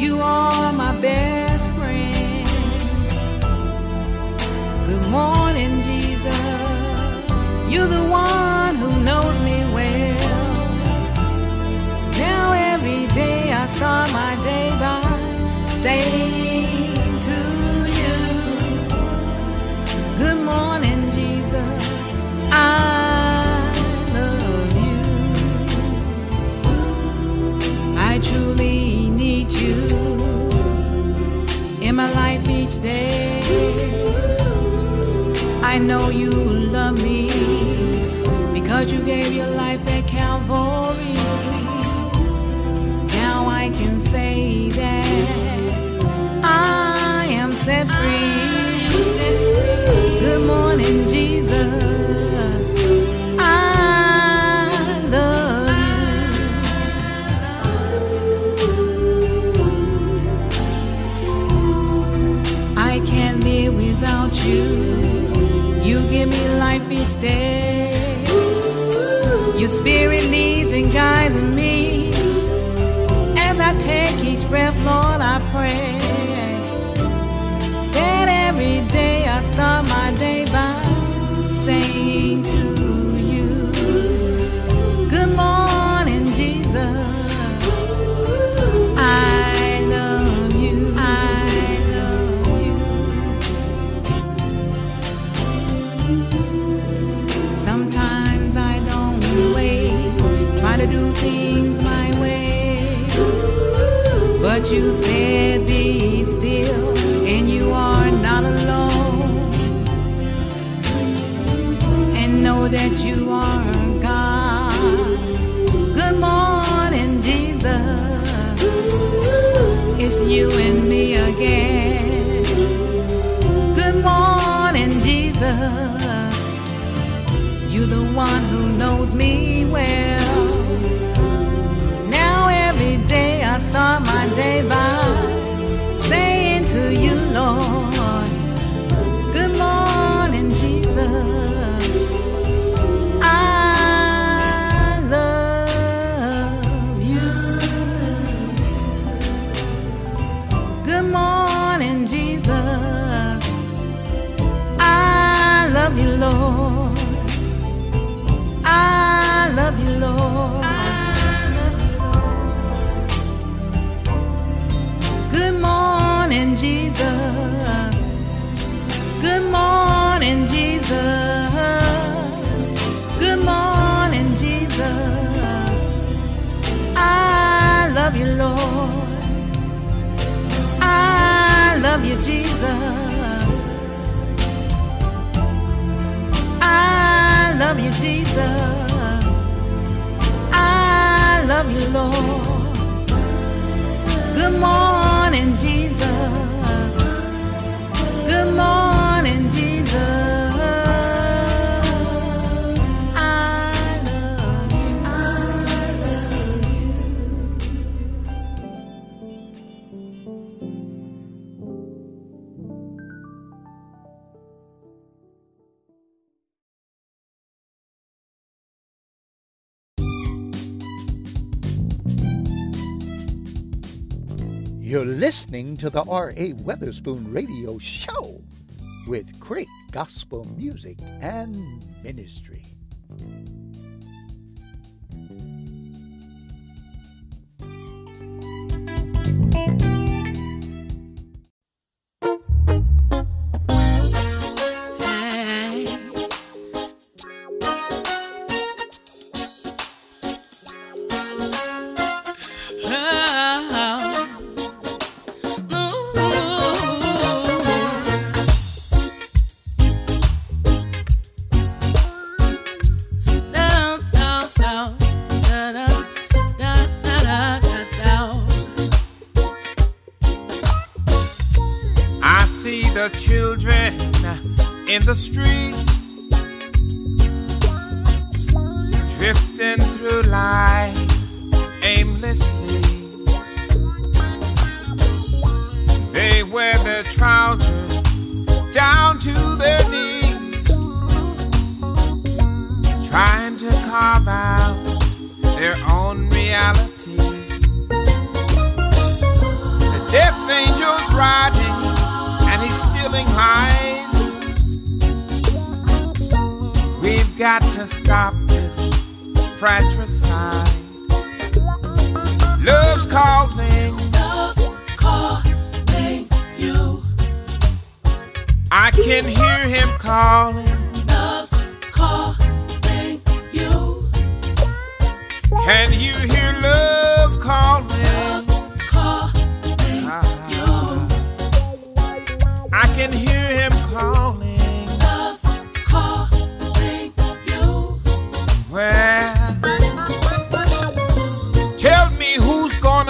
You are my best friend. Good morning, Jesus. You're the one. I know you love me because you gave your life. well. Now every day I start Good morning, Jesus. Good morning, Jesus. Good morning, Jesus. I love you, Lord. I love you, Jesus. I love you, Jesus. I love you, Lord. Good morning morning, Jesus. Good morning. You're listening to the R.A. Weatherspoon Radio Show with great gospel music and ministry.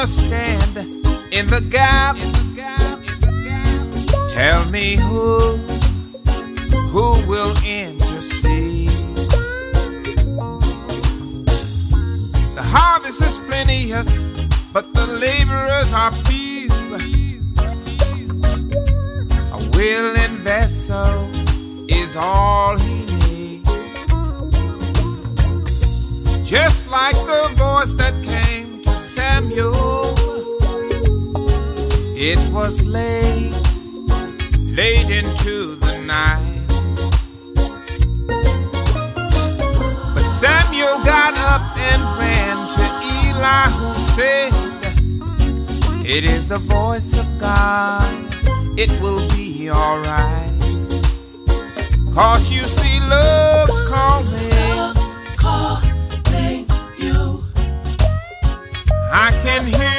gonna stand in the gap. Tell me who, who will intercede? The harvest is plenteous, but the laborers are few. A willing vessel is all he needs. Just like the voice that Samuel. It was late, late into the night. But Samuel got up and ran to Eli, who said, It is the voice of God, it will be alright. Cause you see, love's calling. I can hear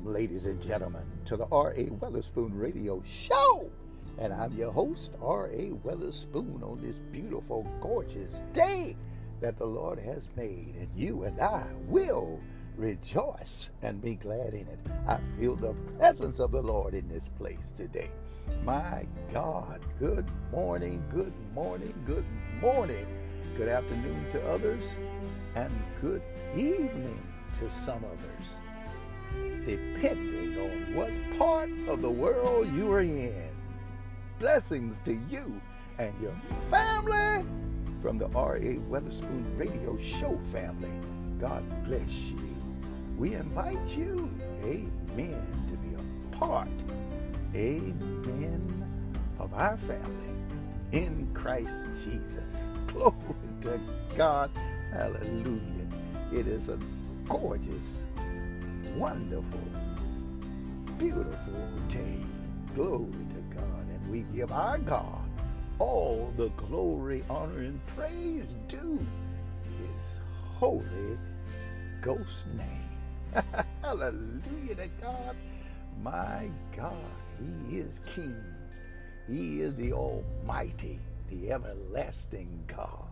welcome, ladies and gentlemen, to the R.A. Weatherspoon Radio Show. And I'm your host, R.A. Weatherspoon, on this beautiful, gorgeous day that the Lord has made. And you and I will rejoice and be glad in it. I feel the presence of the Lord in this place today. My God, good morning, good morning, good morning, good afternoon to others, and good evening to some others, depending on what part of the world you are in. Blessings to you and your family from the R.A. Weatherspoon Radio Show family. God bless you. We invite you, amen, to be a part, amen, of our family in Christ Jesus. Glory to God. Hallelujah. It is a gorgeous, wonderful, beautiful day. Glory to God. And we give our God all the glory, honor, and praise due his holy ghost name. Hallelujah to God. My God, he is King. He is the Almighty, the everlasting God,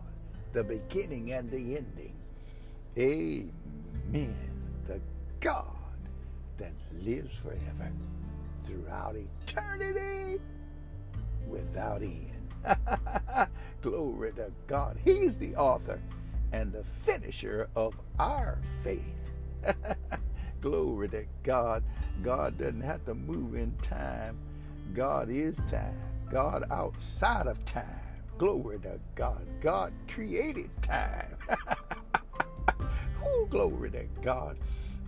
the beginning and the ending. Amen. God that lives forever throughout eternity without end. Glory to God. He's the author and the finisher of our faith. Glory to God. God doesn't have to move in time. God is time. God outside of time. Glory to God. God created time. oh, glory to God.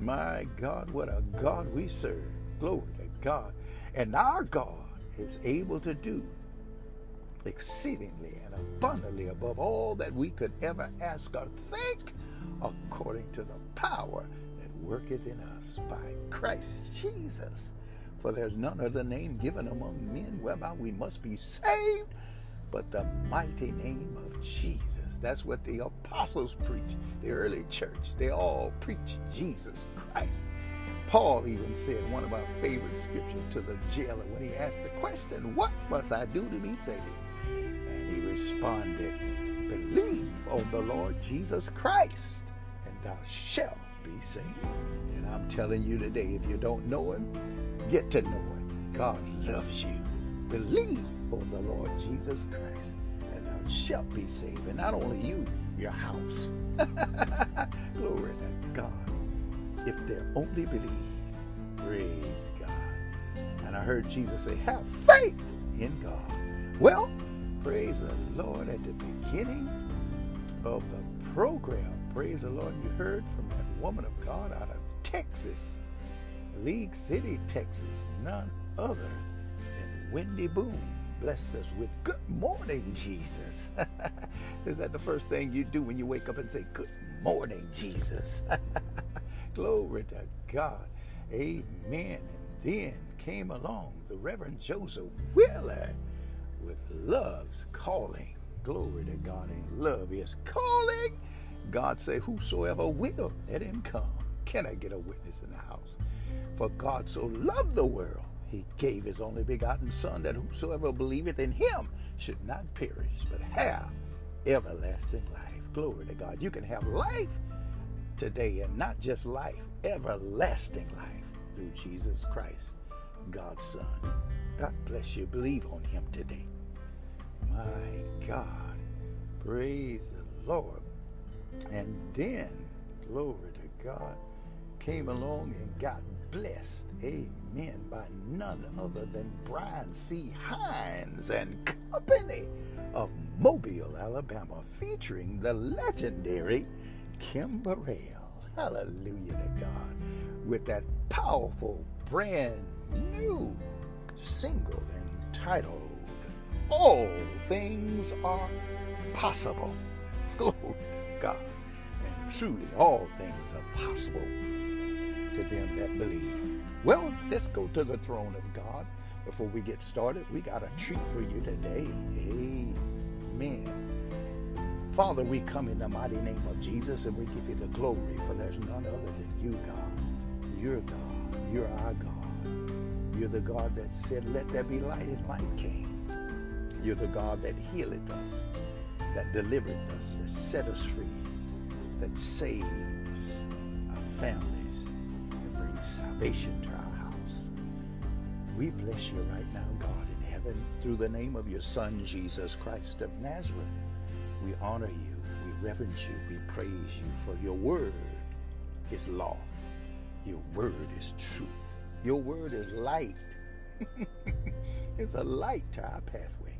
My God, what a God we serve. Glory to God. And our God is able to do exceedingly and abundantly above all that we could ever ask or think, according to the power that worketh in us by Christ Jesus. For there's none other name given among men whereby we must be saved but the mighty name of Jesus. That's what the apostles preach, the early church. They all preach Jesus Christ. Paul even said one of our favorite scriptures to the jailer when he asked the question, What must I do to be saved? And he responded, Believe on the Lord Jesus Christ, and thou shalt be saved. And I'm telling you today, if you don't know him, get to know him. God loves you. Believe on the Lord Jesus Christ, shalt be saved. And not only you, your house. Glory to God. If they only believe. Praise God. And I heard Jesus say, Have faith in God. Well, praise the Lord at the beginning of the program. Praise the Lord. You heard from that woman of God out of Texas, League City, Texas. None other than Wendy Boone blessed us with good morning, Jesus. Is that the first thing you do when you wake up and say, Good morning, Jesus? Glory to God. Amen. And then came along the Reverend Joseph Wheeler with Love's Calling. Glory to God. And love is calling. God say, Whosoever will, let him come. Can I get a witness in the house? For God so loved the world, he gave his only begotten Son, that whosoever believeth in him should not perish, but have everlasting life. Glory to God. You can have life today, and not just life, everlasting life through Jesus Christ, God's Son. God bless you. Believe on him today. My God. Praise the Lord. And then, glory to God, came along and got blessed, amen, by none other than Brian C. Hines and company of Mobile, Alabama, featuring the legendary Kim Burrell. Hallelujah to God. With that powerful, brand new single entitled All Things Are Possible. Glory to God. And truly, all things are possible to them that believe. Well, let's go to the throne of God. Before we get started, we got a treat for you today. Amen. Father, we come in the mighty name of Jesus and we give you the glory, for there's none other than you, God. You're God. You're our God. You're the God that said, Let there be light, and light came. You're the God that healeth us, that delivered us, that set us free, that saves our bring salvation to our house. We bless you right now, God, in heaven, through the name of your Son, Jesus Christ of Nazareth. We honor you, we reverence you, we praise you, for your word is law. Your word is truth. Your word is light. it's a light to our pathway.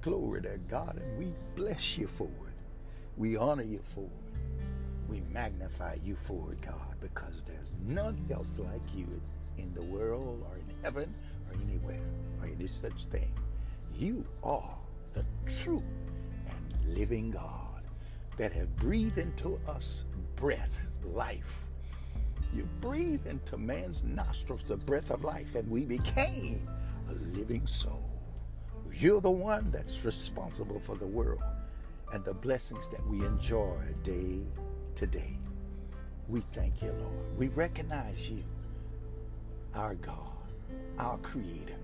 Glory to God, and we bless you for it. We honor you for it. We magnify you for it, God, because there's none else like you in the world or in heaven or anywhere or any such thing. You are the true and living God that have breathed into us breath, life. You breathe into man's nostrils the breath of life, and we became a living soul. You're the one that's responsible for the world and the blessings that we enjoy day to day. We thank you, Lord. We recognize you, our God, our Creator,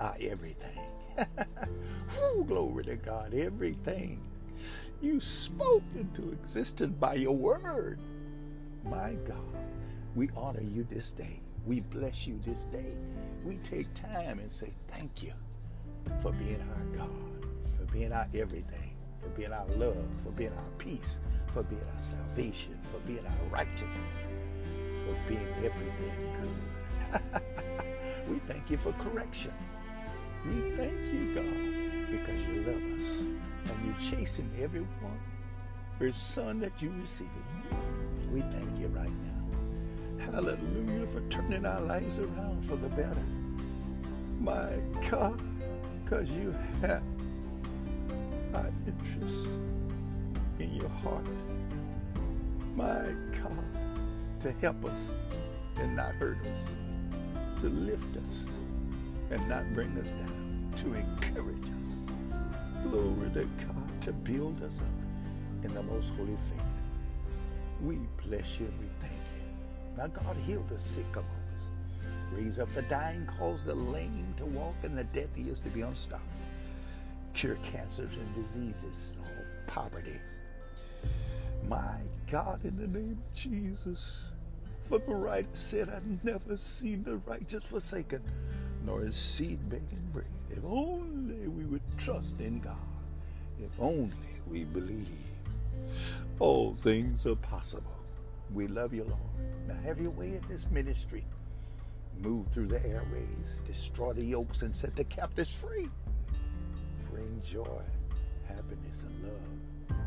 our everything. Glory to God, everything. You spoke into existence by your word. My God, we honor you this day. We bless you this day. We take time and say thank you for being our God, for being our everything, for being our love, for being our peace, for being our salvation, for being our righteousness, for being everything good. we thank you for correction. We thank you, God, because you love us and you chasing everyone for son that you received. We thank you right now. Hallelujah for turning our lives around for the better. My God, because you have our interest in your heart. My God, to help us and not hurt us, to lift us and not bring us down, to encourage us. Glory to God, to build us up in the most holy faith. We bless you and we thank you. Now, God, heal the sick among us. Raise up the dying, cause the lame to walk, and the deaf ears to be unstopped. Cure cancers and diseases, all poverty. My God, in the name of Jesus, for the writer said, I've never seen the righteous forsaken, nor his seed begging bread. If only we would trust in God. If only we believe. All things are possible. We love you, Lord. Now have your way in this ministry. Move through the airways, destroy the yokes, and set the captives free. Bring joy, happiness, and love.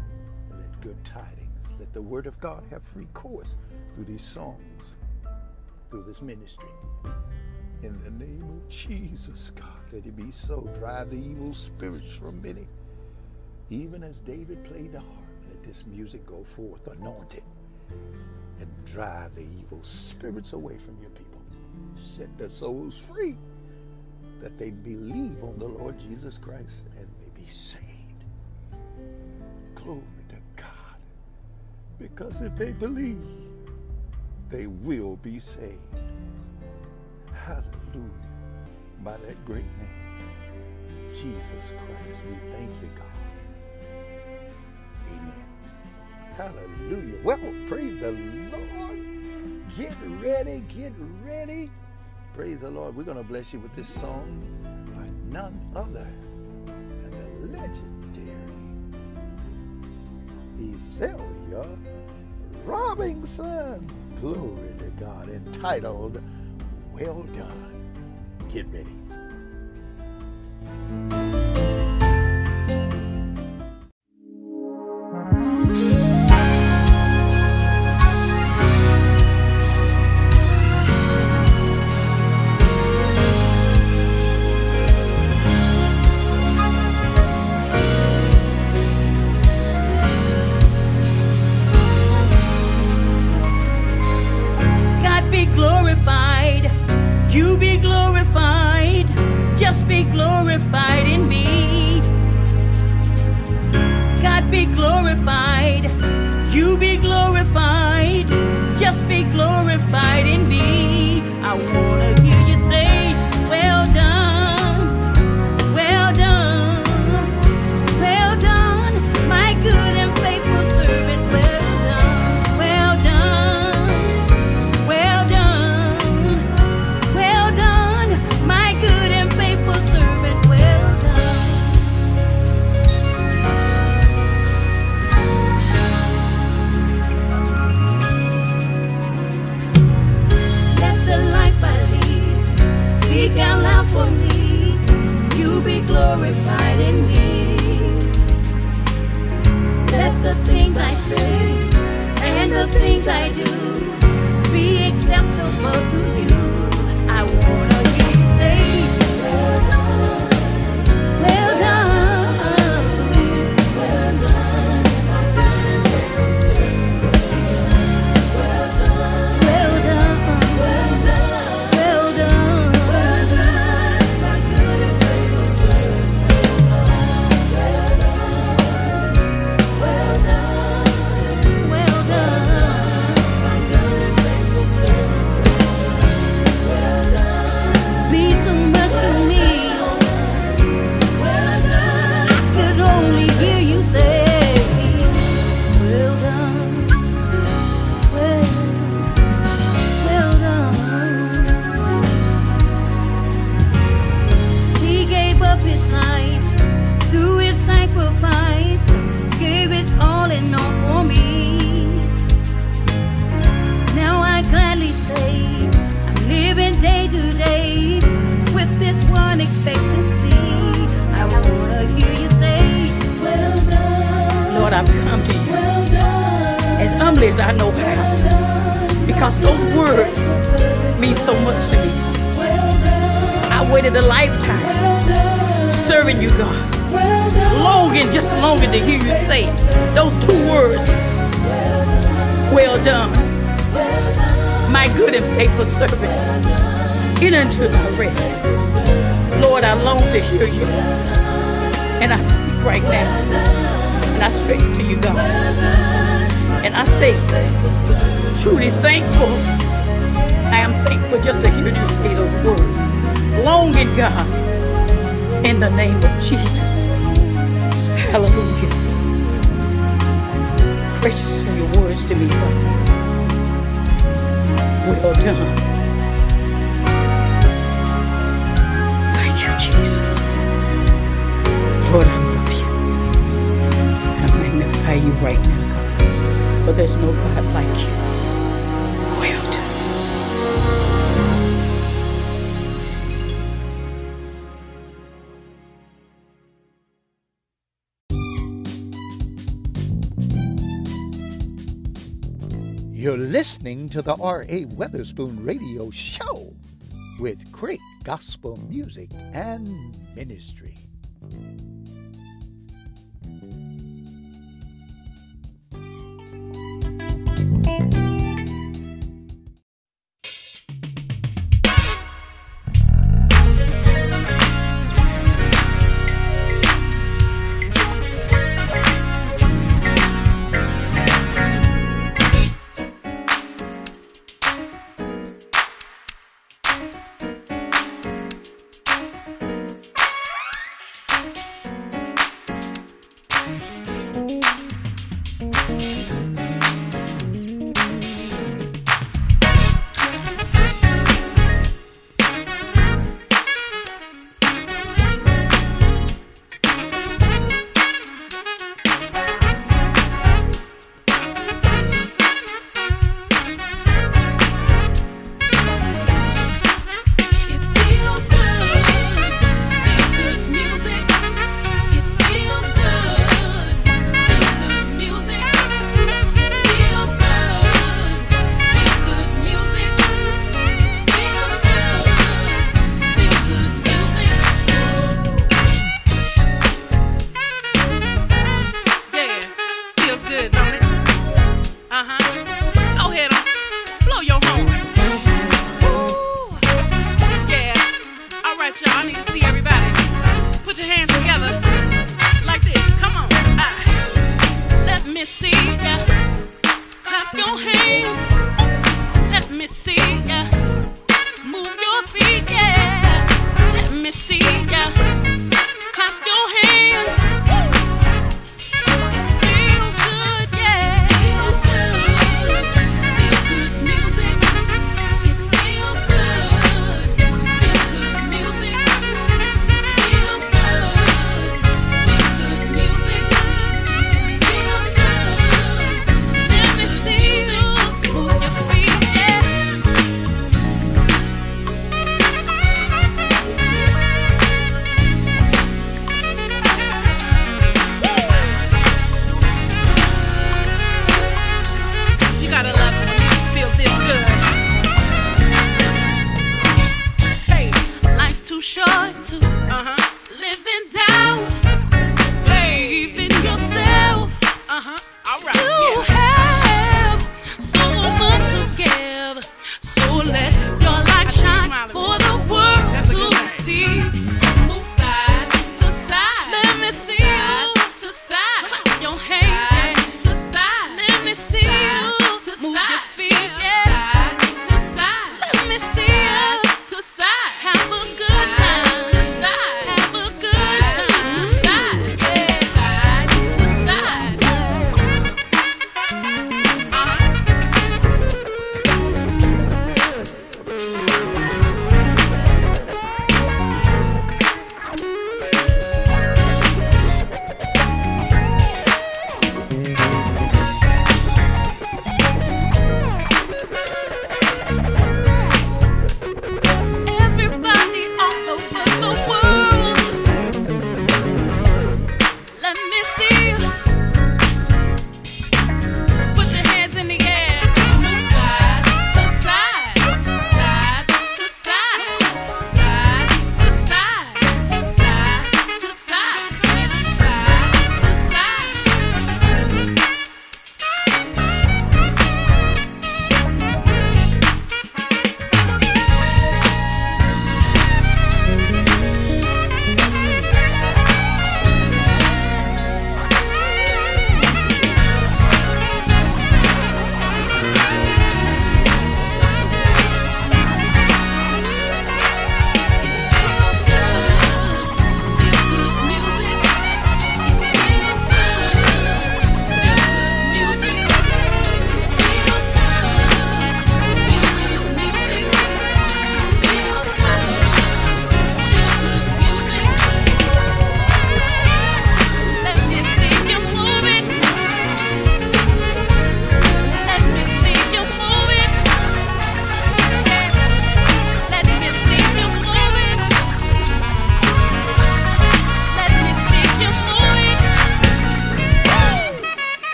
Let good tidings, let the word of God have free course through these songs, through this ministry. In the name of Jesus, God, let it be so. Drive the evil spirits from many. Even as David played the harp, let this music go forth anointed and drive the evil spirits away from your people. Set their souls free that they believe on the Lord Jesus Christ and may be saved. Glory. Because if they believe, they will be saved. Hallelujah. By that great name, Jesus Christ, we thank you, God. Amen. Hallelujah. Well, praise the Lord. Get ready, get ready. Praise the Lord. We're going to bless you with this song by none other than the legendary Ezelia Robinson. Glory to God. Entitled Well Done. Get ready. I know how because those words mean so much to me. I waited a lifetime serving you, God. Longing, just longing to hear you say those two words. Well done, my good and faithful servant. Get into thy rest. Lord, I long to hear you. And I speak right now. And I speak to you, God. And I say, truly thankful. I am thankful just to hear you say those words. Longing, God, in the name of Jesus. Hallelujah. Precious are your words to me, God. Well done. Thank you, Jesus. Lord, I love you. I magnify you right now, God. For there's no God like you. Well. You're listening to the R.A. Weatherspoon Radio Show with great gospel music and ministry.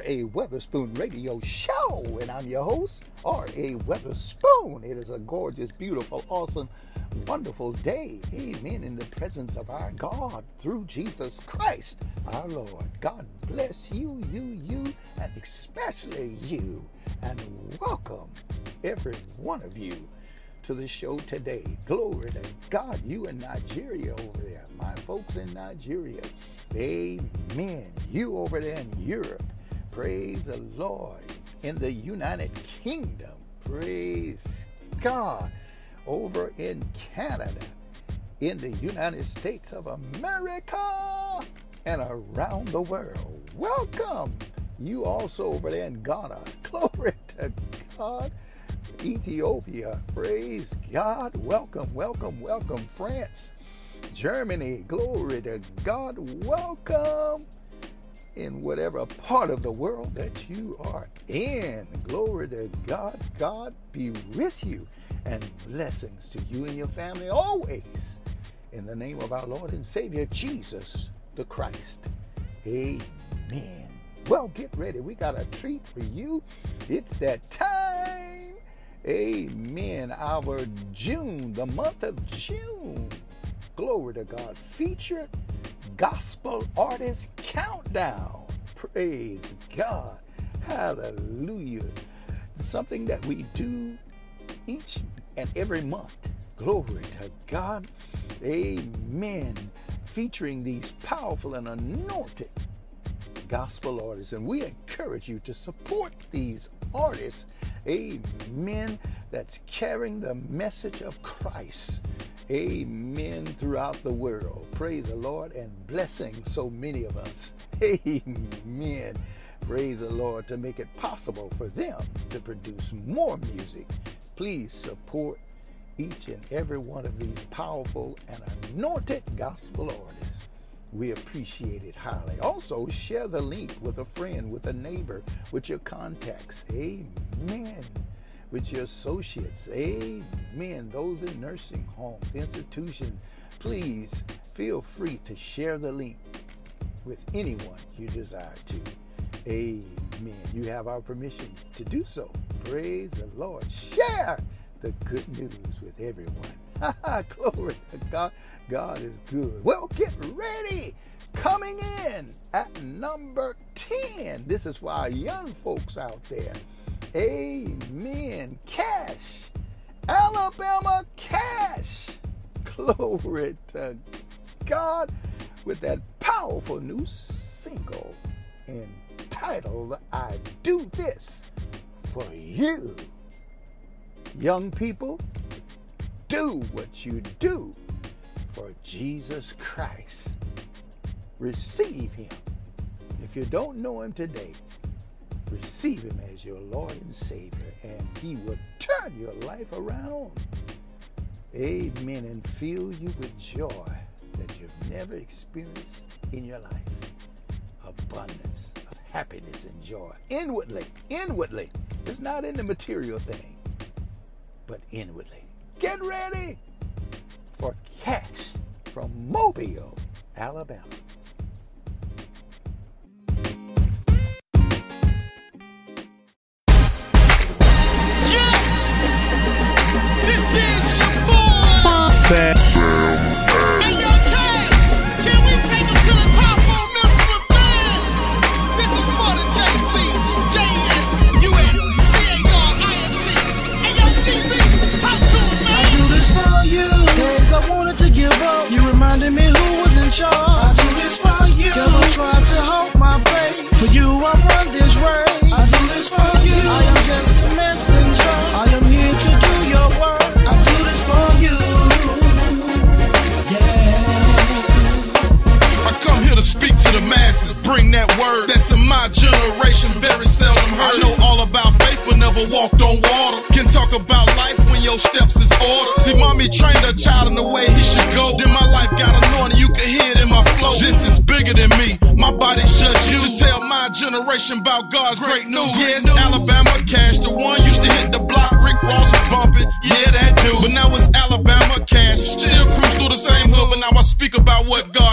R.A. Weatherspoon Radio Show. And I'm your host, R.A. Weatherspoon. It is a gorgeous, beautiful, awesome, wonderful day. Amen. In the presence of our God through Jesus Christ, our Lord. God bless you, you, you, and especially you. And welcome every one of you to the show today. Glory to God. You in Nigeria over there. My folks in Nigeria. Amen. You over there in Europe. Praise the Lord. In the United Kingdom. Praise God. Over in Canada. In the United States of America. And around the world. Welcome. You also over there in Ghana. Glory to God. Ethiopia. Praise God. Welcome, welcome, welcome. France, Germany. Glory to God. Welcome in whatever part of the world that you are in. Glory to God. God be with you and blessings to you and your family always. In the name of our Lord and Savior Jesus the Christ. Amen. Well, get ready. We got a treat for you. It's that time. Amen. Our June, the month of June. Glory to God. Featured gospel artist countdown. Praise God. Hallelujah. Something that we do each and every month. Glory to God. Amen. Featuring these powerful and anointed gospel artists. And we encourage you to support these artists, amen, that's carrying the message of Christ, amen, throughout the world. Praise the Lord and blessing so many of us. Amen. Praise the Lord to make it possible for them to produce more music. Please support each and every one of these powerful and anointed gospel artists. We appreciate it highly. Also, share the link with a friend, with a neighbor, with your contacts. Amen. With your associates. Amen. Those in nursing homes, institutions, please feel free to share the link with anyone you desire to. Amen. You have our permission to do so. Praise the Lord. Share the good news with everyone. Glory to God. God is good. Well, get ready. Coming in at number 10. This is for our young folks out there. Amen. Cash. Alabama Cash. Glory to God with that powerful new single entitled I Do This for You. Young people, do what you do for Jesus Christ. Receive Him. If you don't know Him today, receive Him as your Lord and Savior, and He will turn your life around. Amen. And fill you with joy that you've never experienced in your life. Abundance of happiness and joy. Inwardly, inwardly. It's not in the material thing, but inwardly. Get ready for cash from Mobile, Alabama. Boy. Generation, very seldom heard. I know all about faith, but never walked on water. Can talk about life when your steps is ordered. See, mommy trained a child in the way he should go. Then my life got anointed, you can hear it in my flow. This is bigger than me, my body's just you. To tell my generation about God's great news. Yes, Alabama Cash, the one used to hit the block, Rick Ross was bumping. Yeah, that dude. But now it's Alabama Cash. Still cruise through the same hood, but now I speak about what God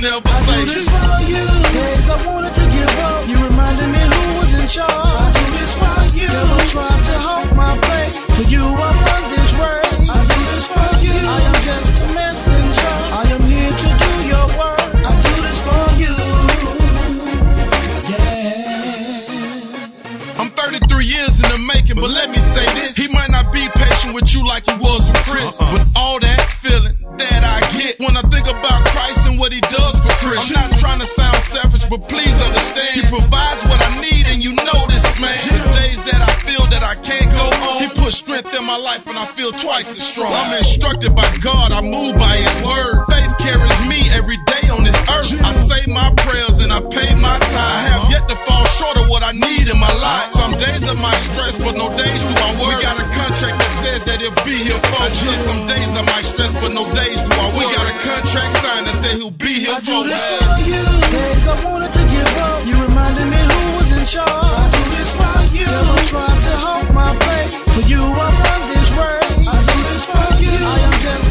never I do saved this Him? for you. Days I wanted to give up. You reminded me who was in charge. I do this for you. Devil tried to hold my faith. For you, I run this race. I do this for you. I am just a messenger. I am here to do your work. I do this for you. Yeah. I'm 33 years in the making, but let me say this. He might not be patient with you like he was with Chris. But but please understand. He provides what I need, puts strength in my life, and I feel twice as strong. I'm instructed by God, I move by his word. Faith carries me every day on this earth. I say my prayers and I pay my tithe. I have yet to fall short of what I need in my life. Some days I might stress, but no days do I worry. We got a contract that says that he'll be here for us. Some days I might stress, but no days do I worry. We got a contract signed that said he'll be here I for do this us. for you. Days I wanted to give up. You reminded me who was in charge. I do this for you. Devil tried to hold my faith. For you, I run this race. I do this for you. I am just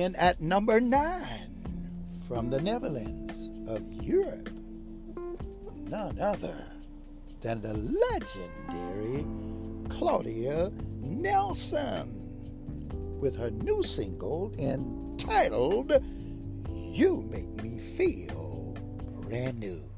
in at number nine from the Netherlands of Europe, none other than the legendary Claudia Nelson with her new single entitled You Make Me Feel Brand New.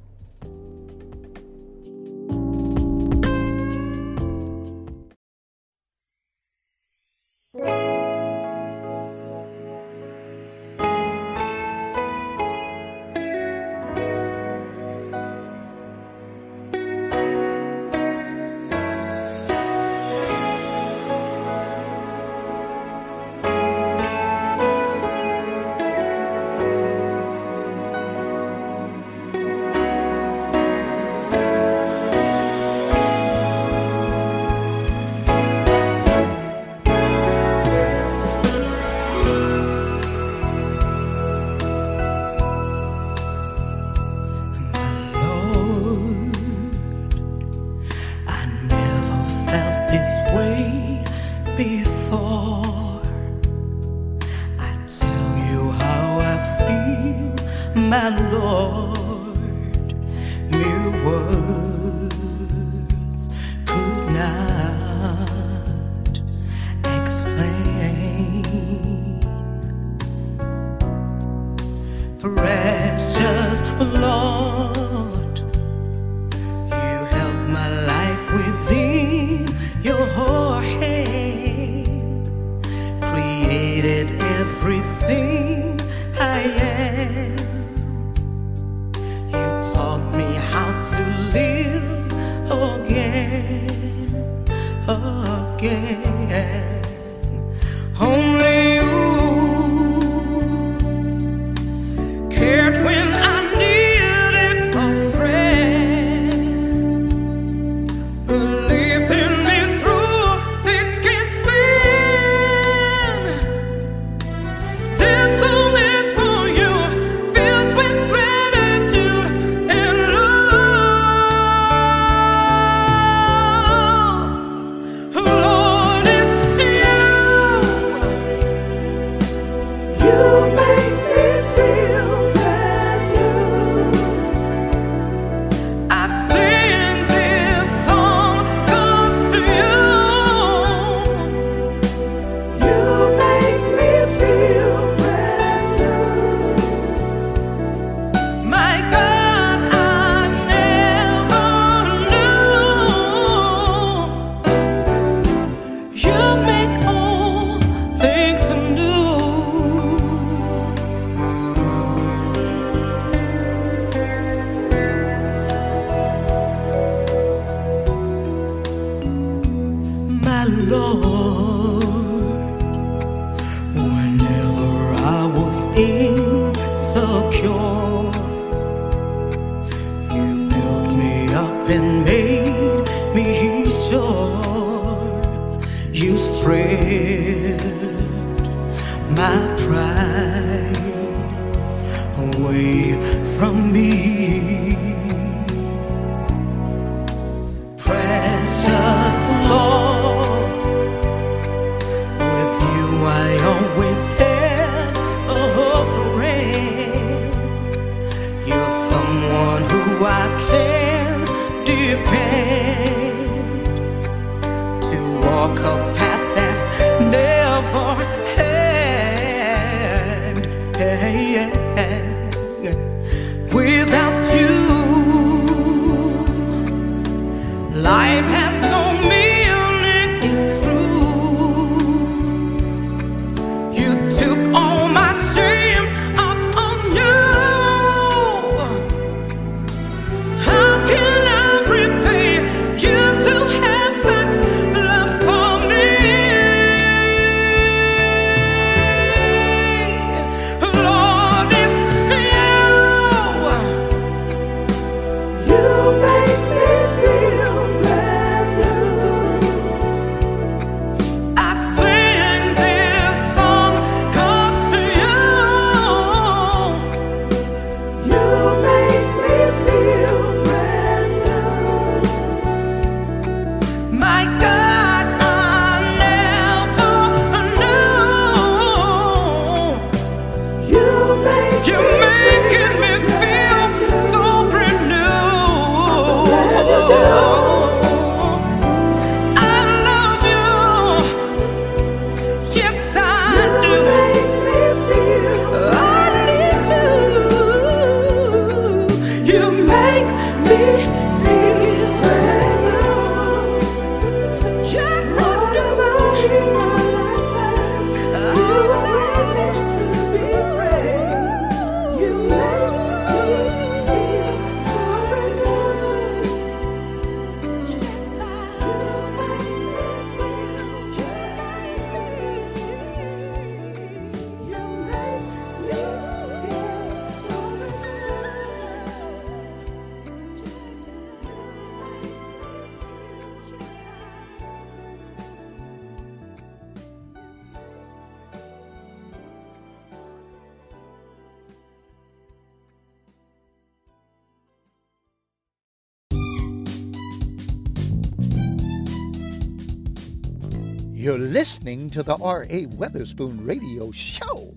To the R.A. Weatherspoon Radio Show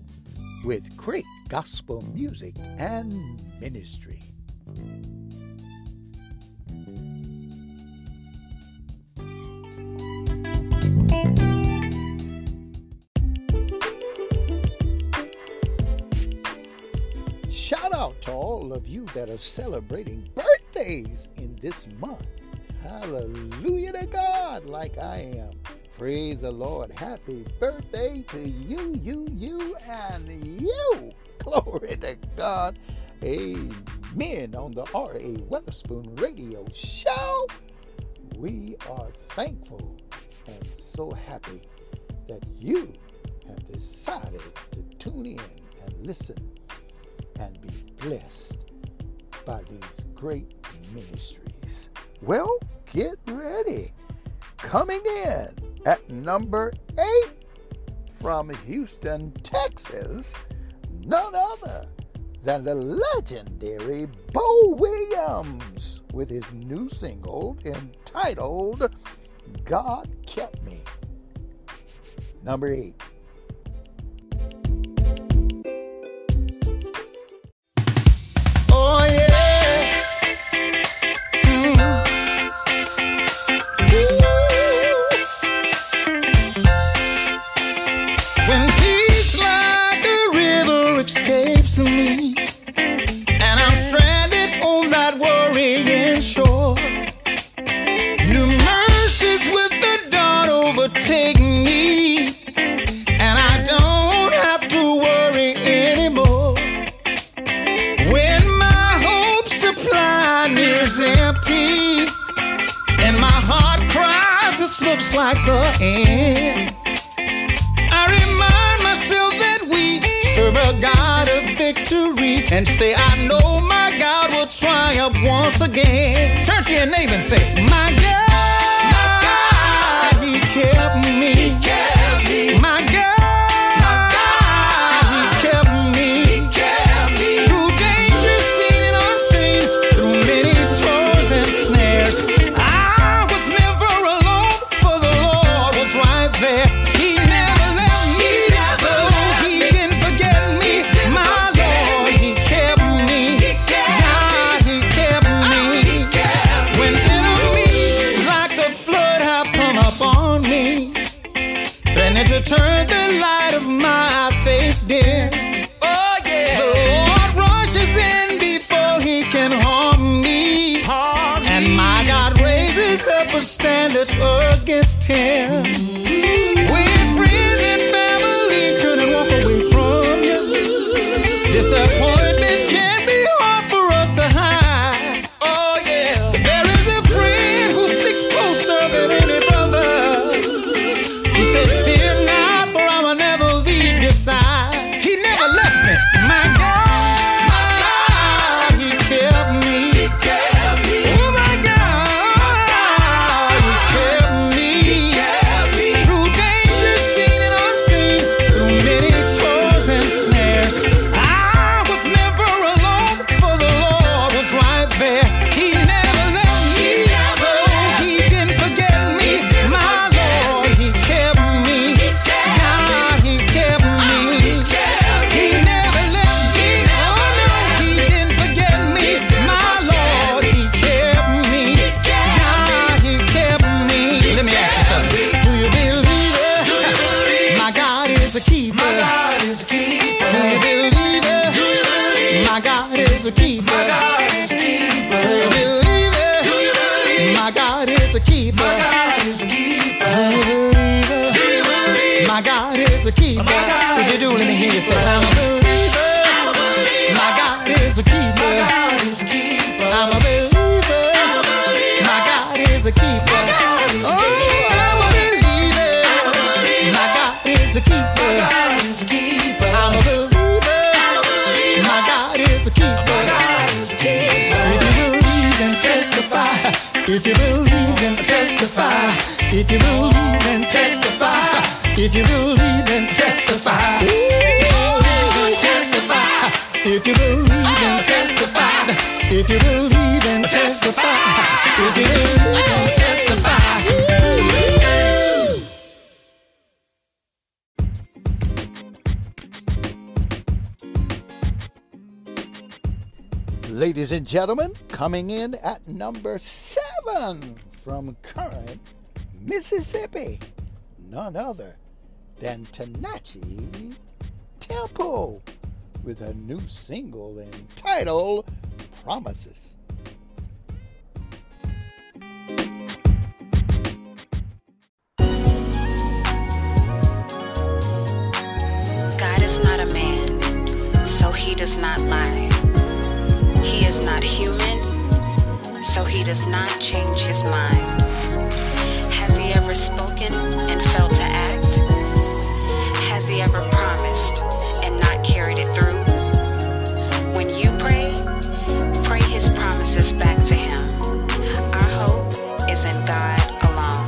with great gospel music and ministry. Shout out to all of you that are celebrating birthdays in this month. Hallelujah to God, like I am. Praise the Lord. Happy birthday to you, you, you, and you. Glory to God. Amen. On the R.A. Weatherspoon Radio Show, we are thankful and so happy that you have decided to tune in and listen and be blessed by these great ministries. Well, get ready. Coming in at number eight from Houston, Texas, none other than the legendary Bo Williams with his new single entitled God Kept Me. Number eight. My God is a keeper. If you do, let me hear you say, I'm a believer. I'm a believer. My God is a keeper. My God is a keeper. I'm a believer. I'm a believer. My God is a keeper. My God is a keeper. Oh, I'm a believer. I'm a believer. My God is a keeper. My God is a keeper. I'm a believer. I'm a believer. My God is a keeper. My God is a keeper. If you believe, then testify. If you believe, then testify. If you believe, then testify. If you believe, then testify. If you believe, and testify. If you believe, and testify. If you believe, and testify. Ladies and gentlemen, coming in at number seven from Corinth Mississippi, none other than Tanachi Temple with a new single entitled Promises. God is not a man, so he does not lie. He is not human, so he does not change his mind. Has he ever spoken and failed to act? he ever promised and not carried it through? When you pray, pray his promises back to him. Our hope is in God alone.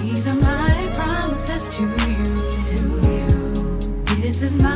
These are my promises to you. To you. This is my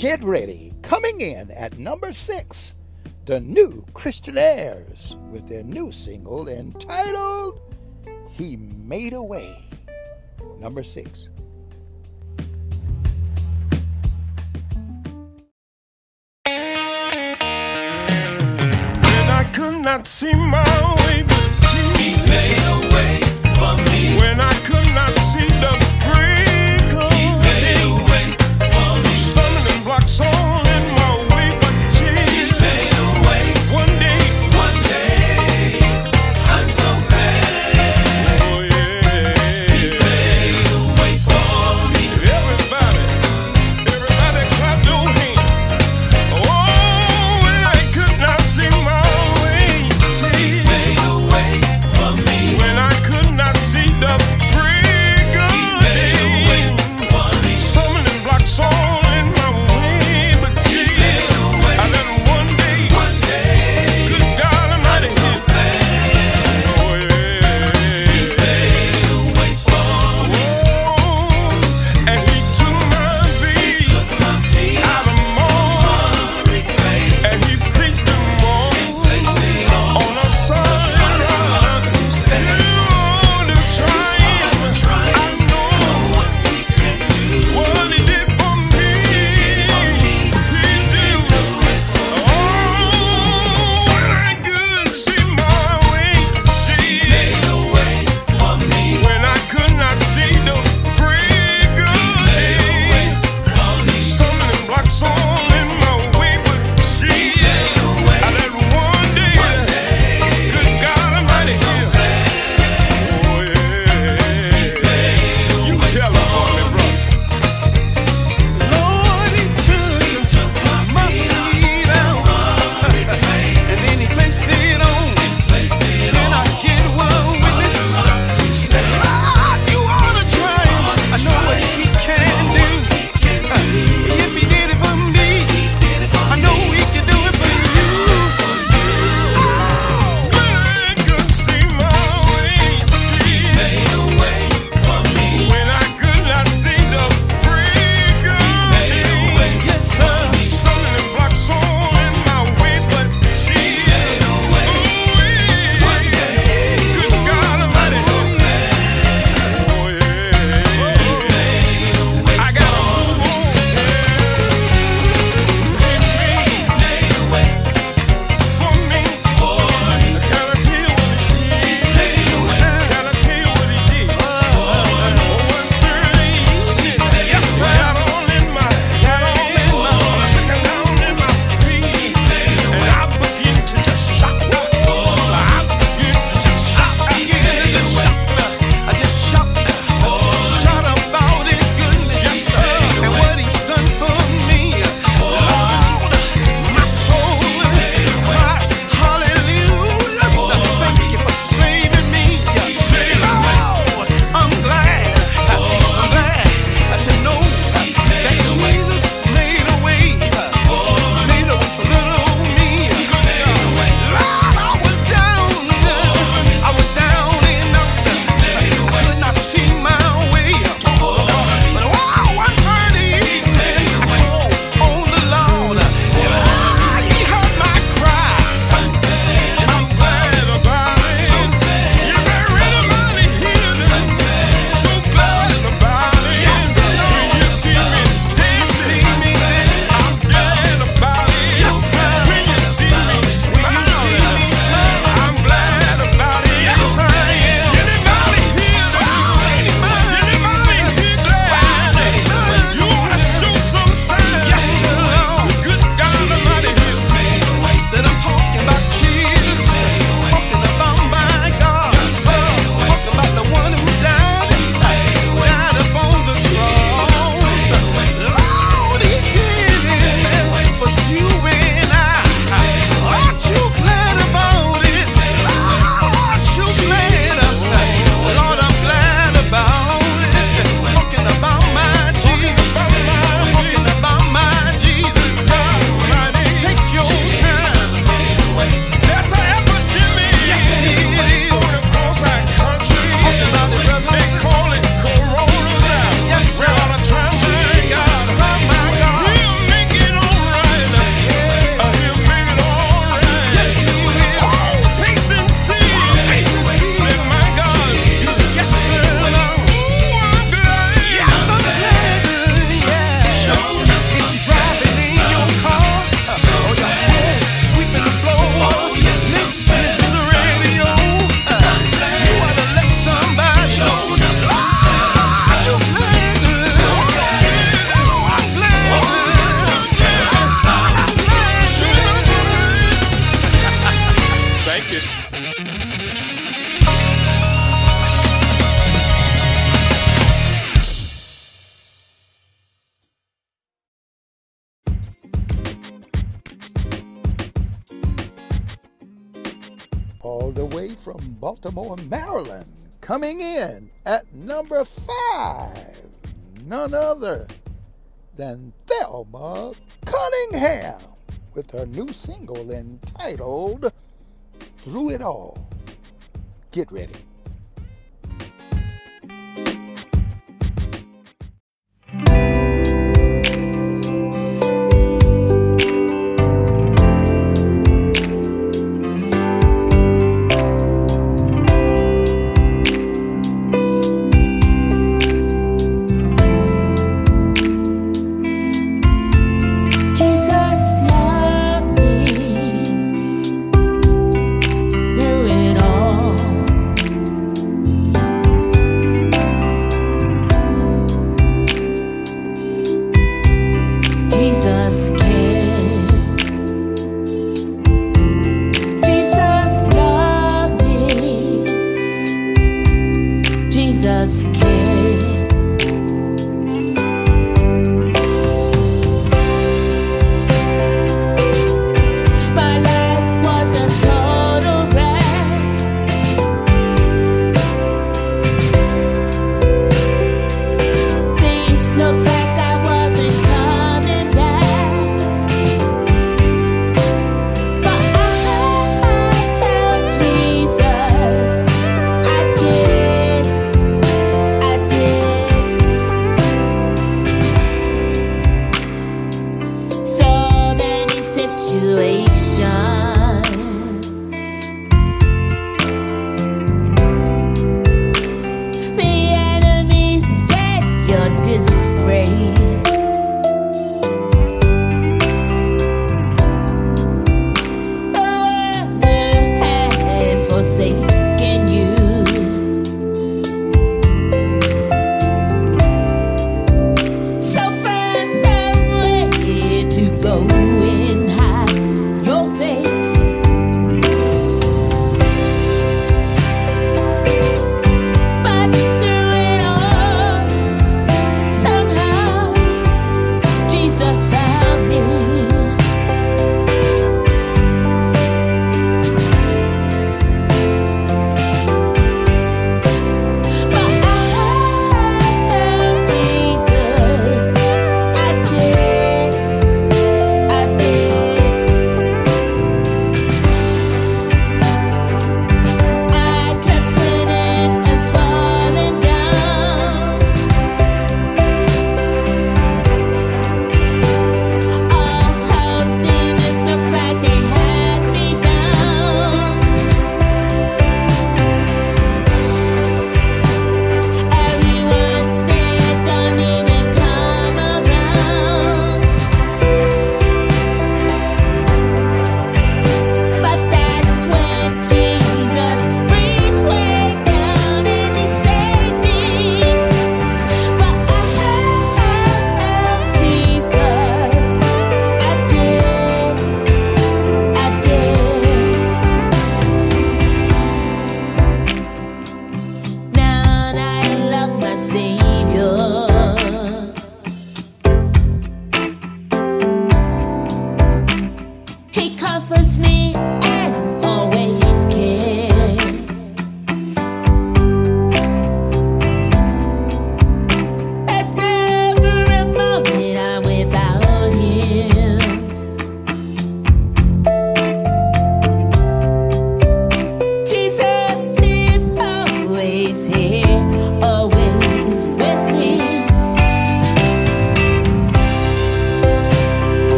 get ready. Coming in at number six, the new Christianaires with their new single entitled He Made a Way. Number six. When I could not see my way, but He made a way for me. When I could not see the Coming in at number five, none other than Thelma Cunningham with her new single entitled Through It All. Get ready.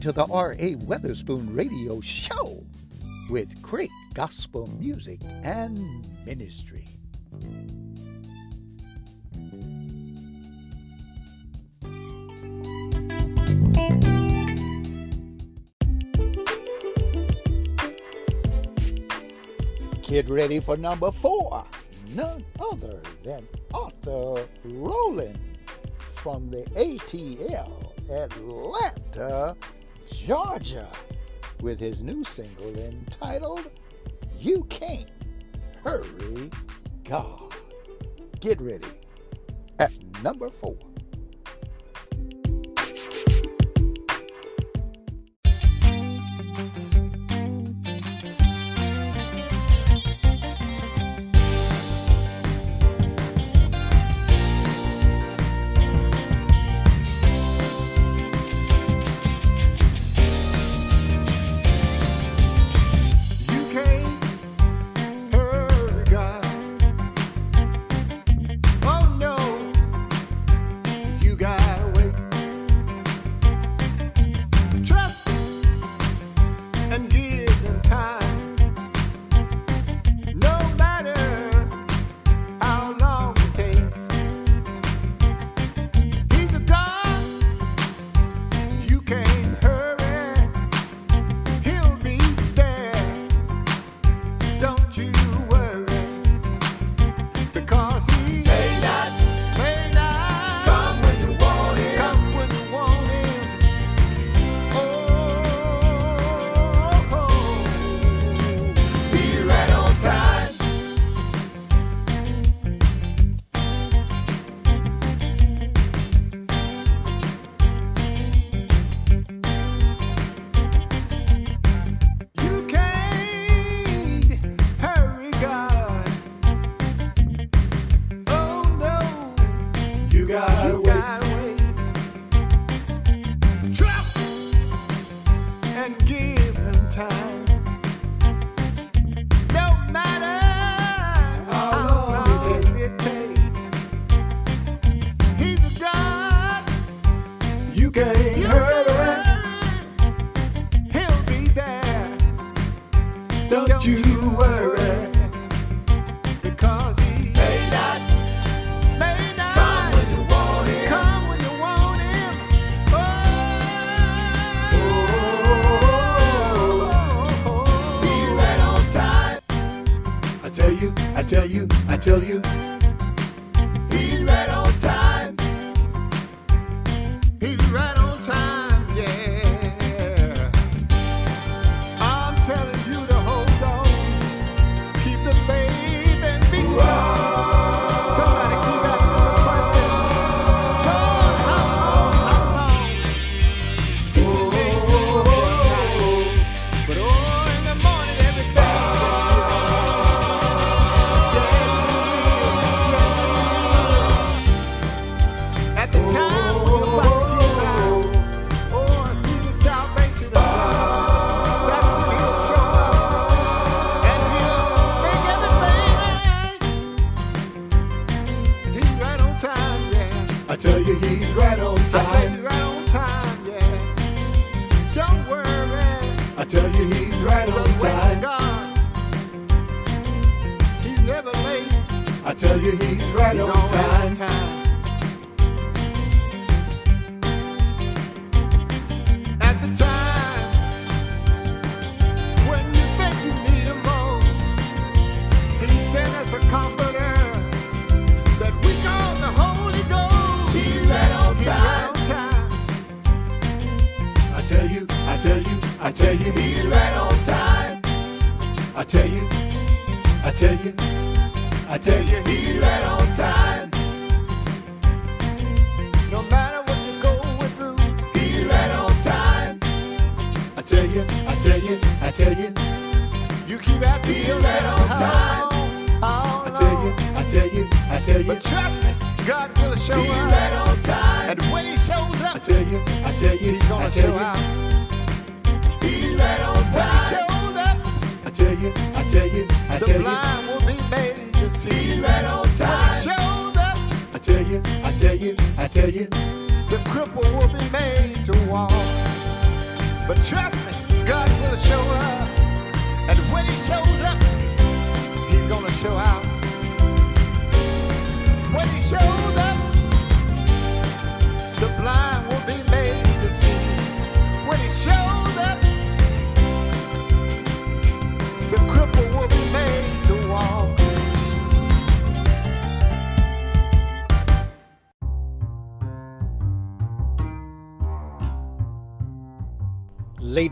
to the R.A. Weatherspoon Radio Show with great gospel music and ministry. Get ready for number four. None other than Arthur Rowland from the ATL Atlanta Georgia with his new single entitled You Can't Hurry God. Get ready at number four.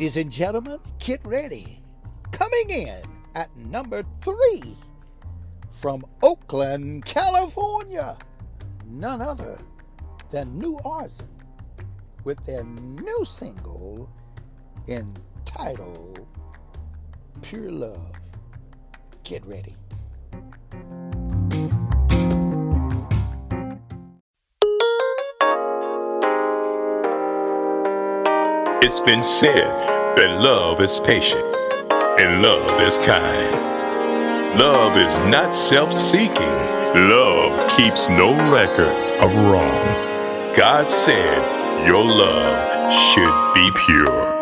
Ladies and gentlemen, get ready. Coming in at number three from Oakland, California, none other than New Arson with their new single entitled Pure Love. Get ready. It's been said that love is patient and love is kind. Love is not self seeking, love keeps no record of wrong. God said your love should be pure.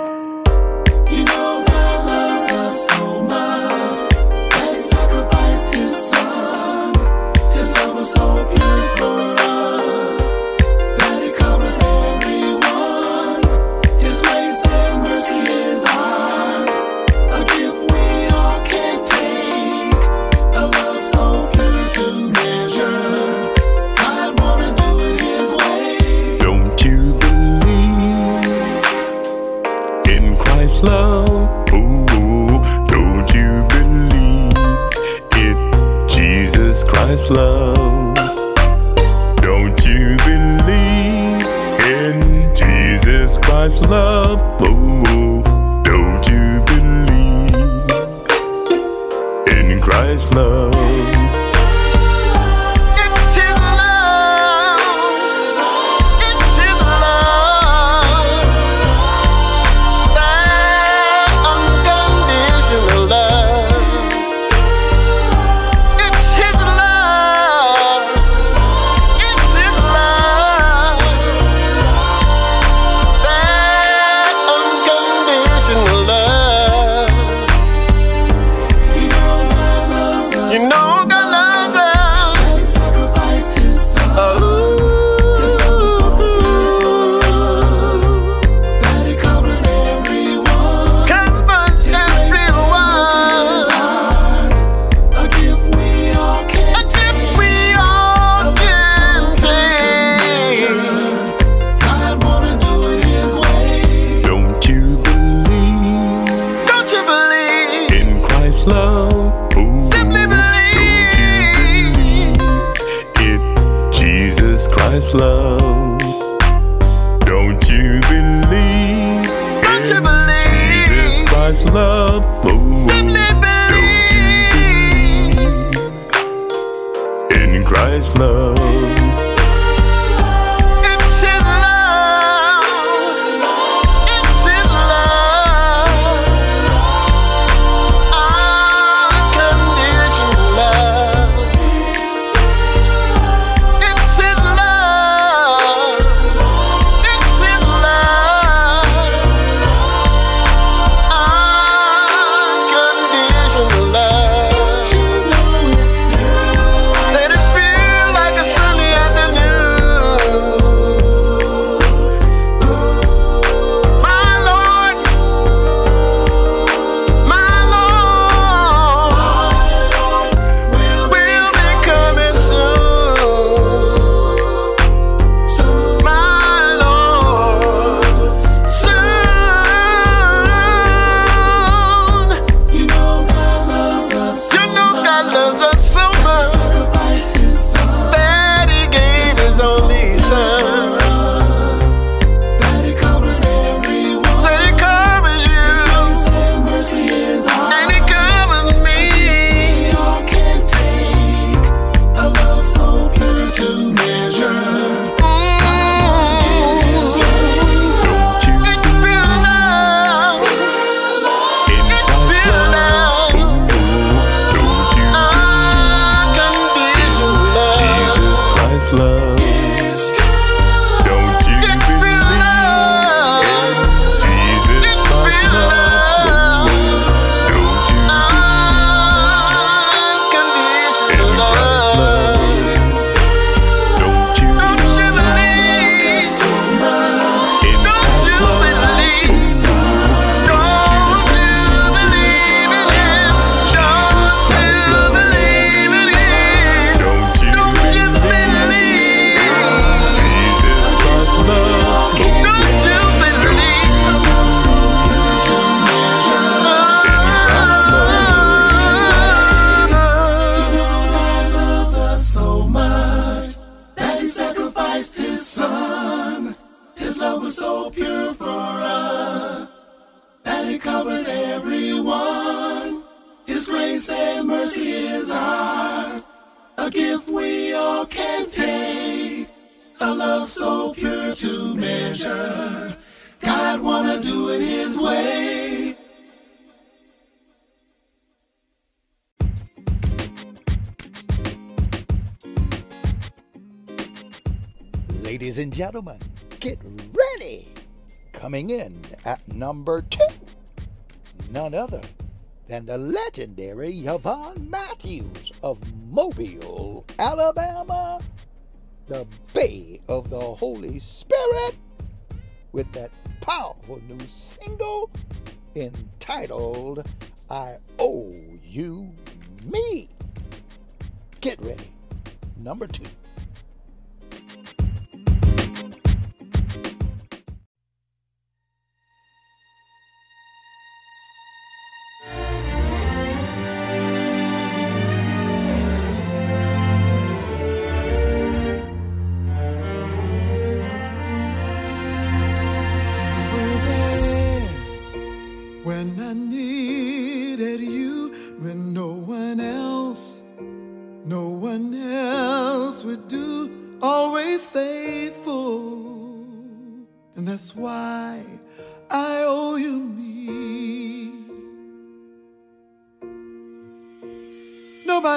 and the legendary Yvonne Matthews of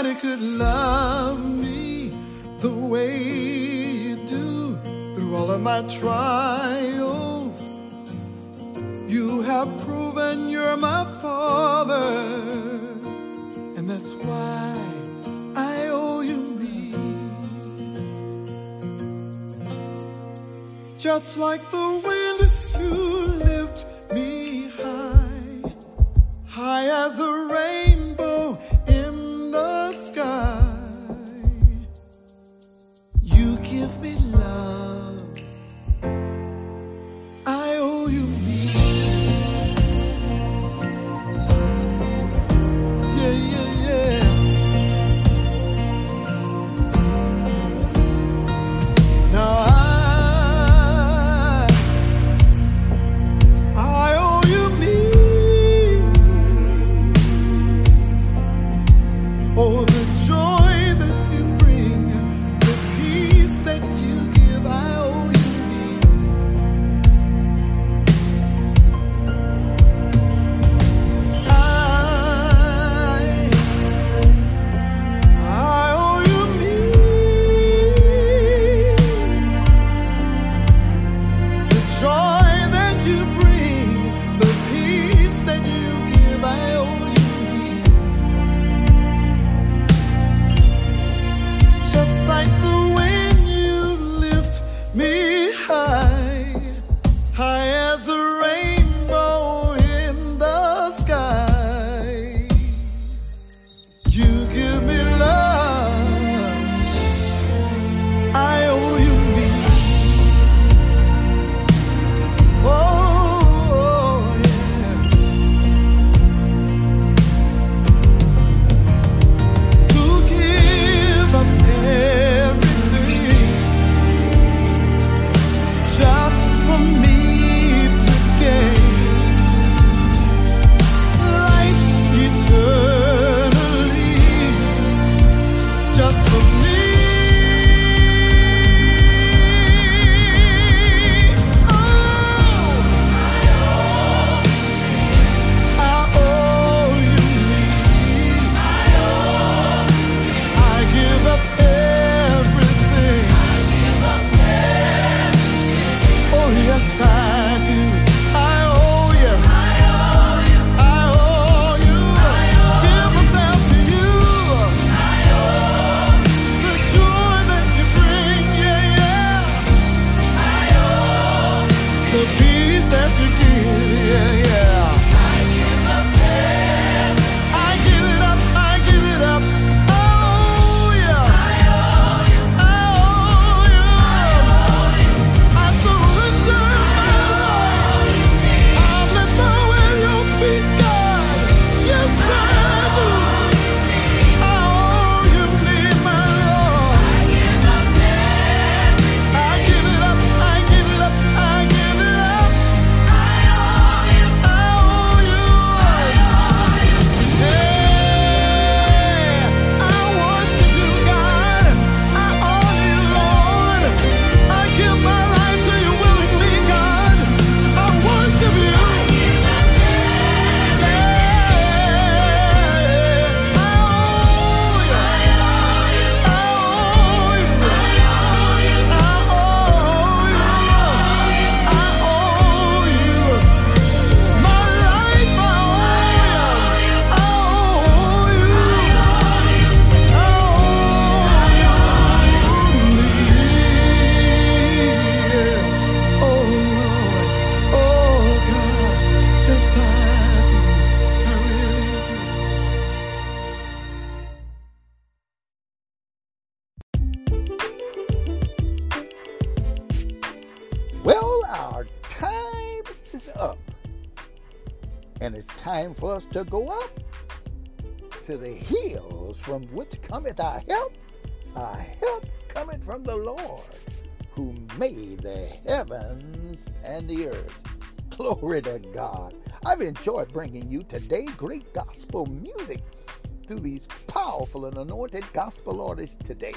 Nobody could love me the way you do through all of my trials. You have proven you're my father, and that's why I owe you me. Just like the wind. To go up to the hills from which cometh our help. Our help cometh from the Lord who made the heavens and the earth. Glory to God. I've enjoyed bringing you today great gospel music through these powerful and anointed gospel artists today.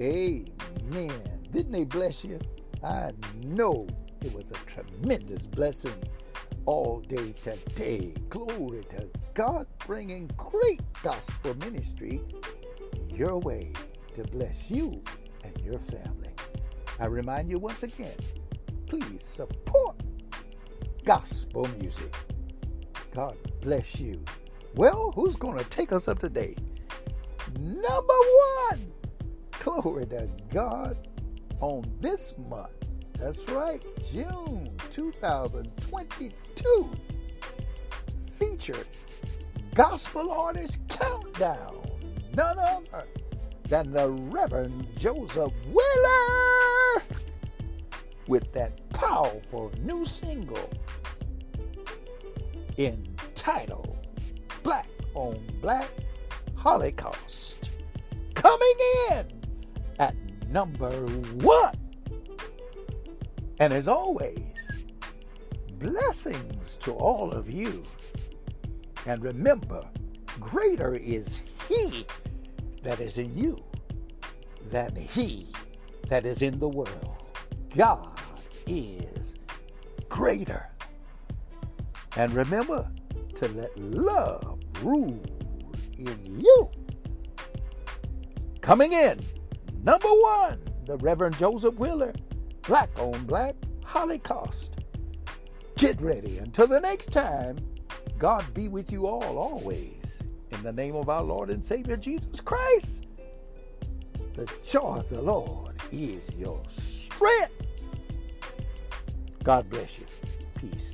Amen. Didn't they bless you? I know it was a tremendous blessing all day today. Glory to God, bringing great gospel ministry your way to bless you and your family. I remind you once again please support gospel music. God bless you. Well, who's going to take us up today? Number one. Glory to God on this month. That's right, June 2022. Featured Gospel Artist Countdown. None other than the Reverend Joseph Wheeler with that powerful new single entitled Black on Black Holocaust. Coming in at number one. And as always, blessings to all of you. And remember, greater is He that is in you than He that is in the world. God is greater. And remember to let love rule in you. Coming in, number one, the Reverend Joseph Wheeler, Black on Black Holocaust. Get ready. Until the next time, God be with you all always. In the name of our Lord and Savior Jesus Christ. The joy of the Lord is your strength. God bless you. Peace.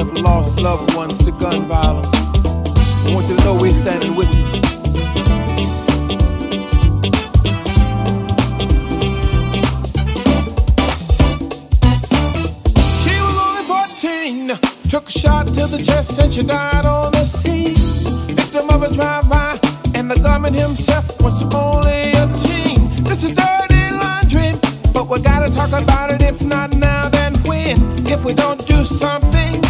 Have lost loved ones to gun violence. I want you to know we're standing with you. She was only 14, took a shot to the chest and she died on the scene. Victim of a drive-by, and the gunman himself was only a teen. This is dirty laundry, but we gotta talk about it. If not now, then when? If we don't do something